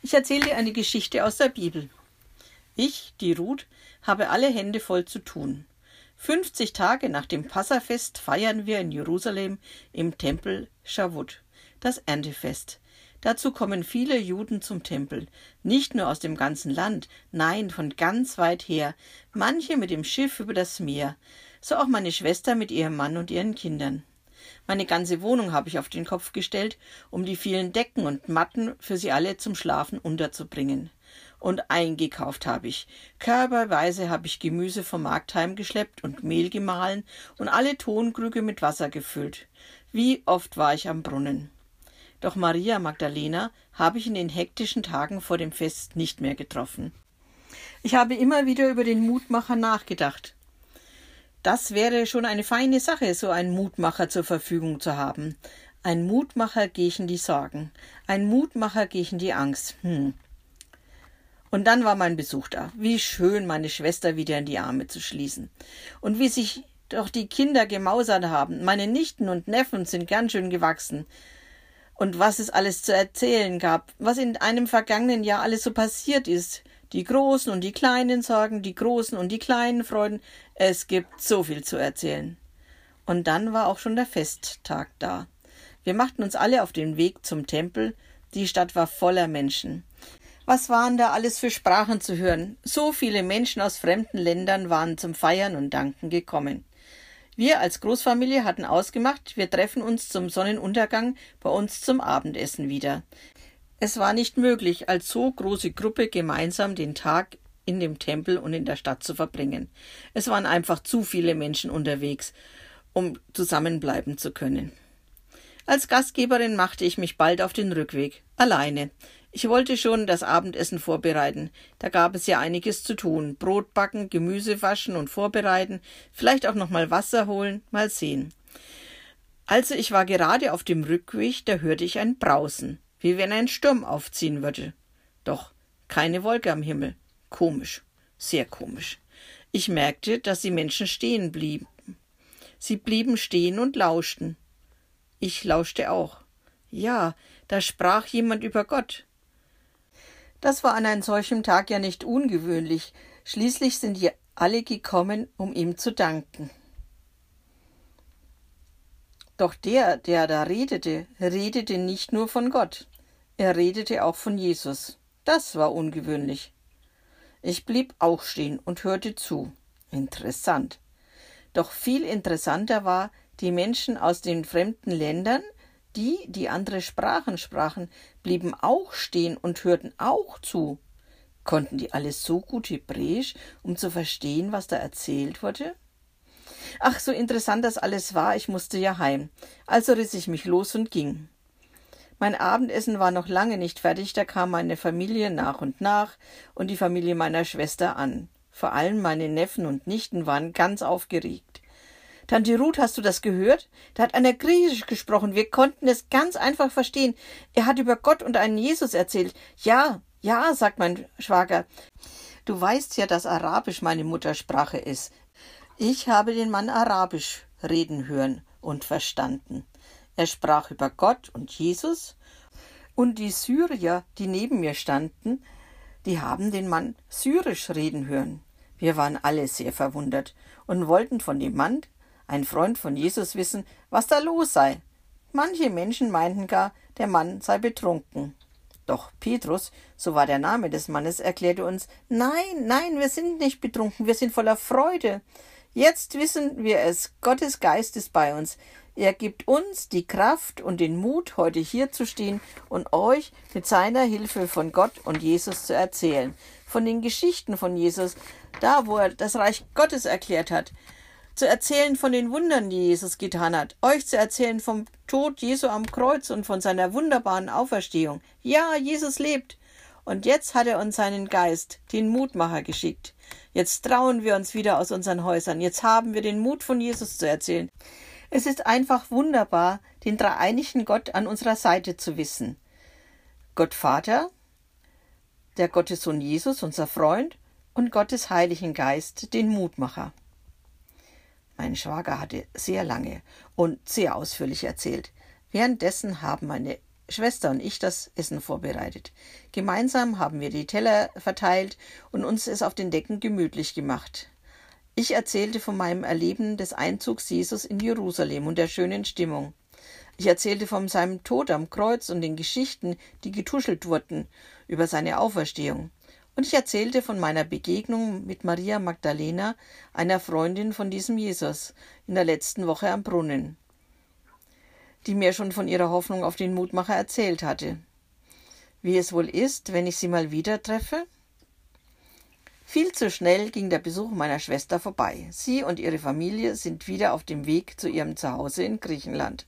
Ich erzähle dir eine Geschichte aus der Bibel. Ich, die Ruth, habe alle Hände voll zu tun. 50 Tage nach dem Passafest feiern wir in Jerusalem im Tempel Shavuot, das Erntefest. Dazu kommen viele Juden zum Tempel, nicht nur aus dem ganzen Land, nein, von ganz weit her, manche mit dem Schiff über das Meer, so auch meine Schwester mit ihrem Mann und ihren Kindern. Meine ganze Wohnung habe ich auf den Kopf gestellt, um die vielen Decken und Matten für sie alle zum Schlafen unterzubringen. Und eingekauft habe ich. Körperweise habe ich Gemüse vom Markt heimgeschleppt und Mehl gemahlen und alle Tonkrüge mit Wasser gefüllt. Wie oft war ich am Brunnen. Doch Maria Magdalena habe ich in den hektischen Tagen vor dem Fest nicht mehr getroffen. Ich habe immer wieder über den Mutmacher nachgedacht. Das wäre schon eine feine Sache, so einen Mutmacher zur Verfügung zu haben. Ein Mutmacher gegen die Sorgen, ein Mutmacher gegen die Angst. Hm. Und dann war mein Besuch da. Wie schön, meine Schwester wieder in die Arme zu schließen. Und wie sich doch die Kinder gemausert haben. Meine Nichten und Neffen sind ganz schön gewachsen. Und was es alles zu erzählen gab, was in einem vergangenen Jahr alles so passiert ist, die großen und die kleinen Sorgen, die großen und die kleinen Freuden. Es gibt so viel zu erzählen. Und dann war auch schon der Festtag da. Wir machten uns alle auf den Weg zum Tempel. Die Stadt war voller Menschen. Was waren da alles für Sprachen zu hören? So viele Menschen aus fremden Ländern waren zum Feiern und Danken gekommen. Wir als Großfamilie hatten ausgemacht, wir treffen uns zum Sonnenuntergang bei uns zum Abendessen wieder. Es war nicht möglich, als so große Gruppe gemeinsam den Tag in dem Tempel und in der Stadt zu verbringen. Es waren einfach zu viele Menschen unterwegs, um zusammenbleiben zu können. Als Gastgeberin machte ich mich bald auf den Rückweg, alleine. Ich wollte schon das Abendessen vorbereiten. Da gab es ja einiges zu tun. Brot backen, Gemüse waschen und vorbereiten, vielleicht auch noch mal Wasser holen, mal sehen. Also ich war gerade auf dem Rückweg, da hörte ich ein Brausen wie wenn ein Sturm aufziehen würde. Doch keine Wolke am Himmel. Komisch, sehr komisch. Ich merkte, dass die Menschen stehen blieben. Sie blieben stehen und lauschten. Ich lauschte auch. Ja, da sprach jemand über Gott. Das war an einem solchen Tag ja nicht ungewöhnlich. Schließlich sind hier alle gekommen, um ihm zu danken. Doch der, der da redete, redete nicht nur von Gott. Er redete auch von Jesus. Das war ungewöhnlich. Ich blieb auch stehen und hörte zu. Interessant. Doch viel interessanter war, die Menschen aus den fremden Ländern, die, die andere Sprachen sprachen, blieben auch stehen und hörten auch zu. Konnten die alles so gut Hebräisch, um zu verstehen, was da erzählt wurde? Ach, so interessant das alles war, ich musste ja heim. Also riss ich mich los und ging. Mein Abendessen war noch lange nicht fertig, da kam meine Familie nach und nach und die Familie meiner Schwester an. Vor allem meine Neffen und Nichten waren ganz aufgeregt. Tante Ruth, hast du das gehört? Da hat einer Griechisch gesprochen. Wir konnten es ganz einfach verstehen. Er hat über Gott und einen Jesus erzählt. Ja, ja, sagt mein Schwager. Du weißt ja, dass Arabisch meine Muttersprache ist. Ich habe den Mann Arabisch reden hören und verstanden. Er sprach über Gott und Jesus, und die Syrier, die neben mir standen, die haben den Mann syrisch reden hören. Wir waren alle sehr verwundert und wollten von dem Mann, ein Freund von Jesus, wissen, was da los sei. Manche Menschen meinten gar, der Mann sei betrunken. Doch Petrus, so war der Name des Mannes, erklärte uns Nein, nein, wir sind nicht betrunken, wir sind voller Freude. Jetzt wissen wir es, Gottes Geist ist bei uns. Er gibt uns die Kraft und den Mut, heute hier zu stehen und euch mit seiner Hilfe von Gott und Jesus zu erzählen. Von den Geschichten von Jesus, da wo er das Reich Gottes erklärt hat. Zu erzählen von den Wundern, die Jesus getan hat. Euch zu erzählen vom Tod Jesu am Kreuz und von seiner wunderbaren Auferstehung. Ja, Jesus lebt. Und jetzt hat er uns seinen Geist, den Mutmacher, geschickt. Jetzt trauen wir uns wieder aus unseren Häusern. Jetzt haben wir den Mut von Jesus zu erzählen. Es ist einfach wunderbar, den dreieinigen Gott an unserer Seite zu wissen. Gott Vater, der Gottessohn Jesus, unser Freund, und Gottes Heiligen Geist, den Mutmacher. Mein Schwager hatte sehr lange und sehr ausführlich erzählt. Währenddessen haben meine Schwester und ich das Essen vorbereitet. Gemeinsam haben wir die Teller verteilt und uns es auf den Decken gemütlich gemacht. Ich erzählte von meinem Erleben des Einzugs Jesus in Jerusalem und der schönen Stimmung. Ich erzählte von seinem Tod am Kreuz und den Geschichten, die getuschelt wurden über seine Auferstehung. Und ich erzählte von meiner Begegnung mit Maria Magdalena, einer Freundin von diesem Jesus, in der letzten Woche am Brunnen, die mir schon von ihrer Hoffnung auf den Mutmacher erzählt hatte. Wie es wohl ist, wenn ich sie mal wieder treffe? Viel zu schnell ging der Besuch meiner Schwester vorbei. Sie und ihre Familie sind wieder auf dem Weg zu ihrem Zuhause in Griechenland.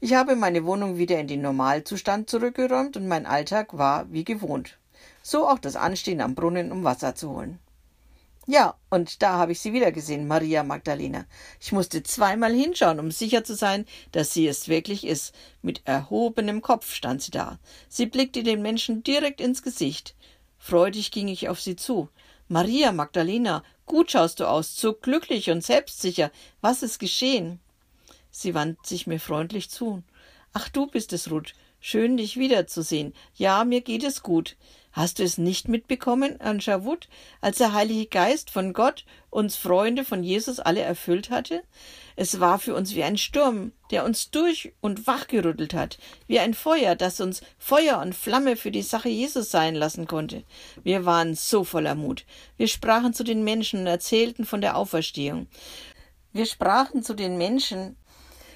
Ich habe meine Wohnung wieder in den Normalzustand zurückgeräumt und mein Alltag war wie gewohnt. So auch das Anstehen am Brunnen, um Wasser zu holen. Ja, und da habe ich sie wieder gesehen, Maria Magdalena. Ich musste zweimal hinschauen, um sicher zu sein, dass sie es wirklich ist. Mit erhobenem Kopf stand sie da. Sie blickte den Menschen direkt ins Gesicht. Freudig ging ich auf sie zu. Maria Magdalena, gut schaust du aus, so glücklich und selbstsicher. Was ist geschehen? Sie wandte sich mir freundlich zu. Ach, du bist es, Ruth. Schön, dich wiederzusehen. Ja, mir geht es gut. Hast du es nicht mitbekommen an Schavut, als der Heilige Geist von Gott uns Freunde von Jesus alle erfüllt hatte? Es war für uns wie ein Sturm, der uns durch und wachgerüttelt hat, wie ein Feuer, das uns Feuer und Flamme für die Sache Jesus sein lassen konnte. Wir waren so voller Mut. Wir sprachen zu den Menschen und erzählten von der Auferstehung. Wir sprachen zu den Menschen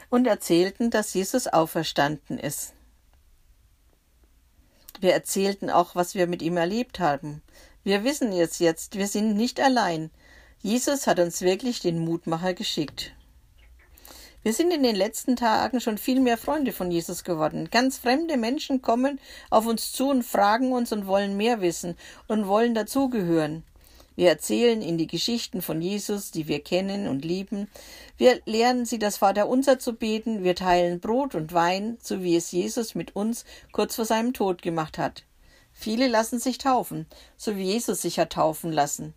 und erzählten, dass Jesus auferstanden ist. Wir erzählten auch, was wir mit ihm erlebt haben. Wir wissen es jetzt, wir sind nicht allein. Jesus hat uns wirklich den Mutmacher geschickt. Wir sind in den letzten Tagen schon viel mehr Freunde von Jesus geworden. Ganz fremde Menschen kommen auf uns zu und fragen uns und wollen mehr wissen und wollen dazugehören. Wir erzählen ihnen die Geschichten von Jesus, die wir kennen und lieben. Wir lernen sie, das Vaterunser zu beten. Wir teilen Brot und Wein, so wie es Jesus mit uns kurz vor seinem Tod gemacht hat. Viele lassen sich taufen, so wie Jesus sich hat taufen lassen.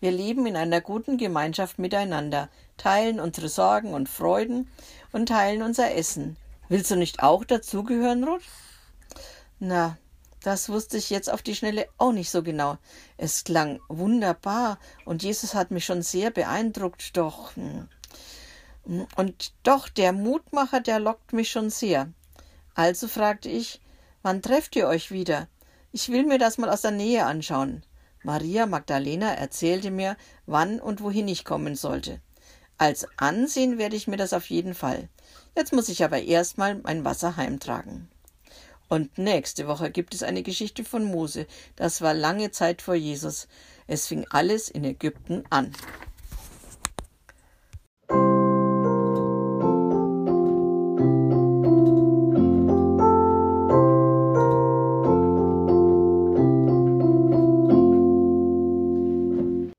Wir leben in einer guten Gemeinschaft miteinander, teilen unsere Sorgen und Freuden und teilen unser Essen. Willst du nicht auch dazugehören, Ruth? Na, das wusste ich jetzt auf die Schnelle auch nicht so genau. Es klang wunderbar und Jesus hat mich schon sehr beeindruckt, doch. Hm. Und doch, der Mutmacher, der lockt mich schon sehr. Also fragte ich, wann trefft ihr euch wieder? Ich will mir das mal aus der Nähe anschauen. Maria Magdalena erzählte mir, wann und wohin ich kommen sollte. Also ansehen werde ich mir das auf jeden Fall. Jetzt muss ich aber erstmal mein Wasser heimtragen. Und nächste Woche gibt es eine Geschichte von Mose. Das war lange Zeit vor Jesus. Es fing alles in Ägypten an.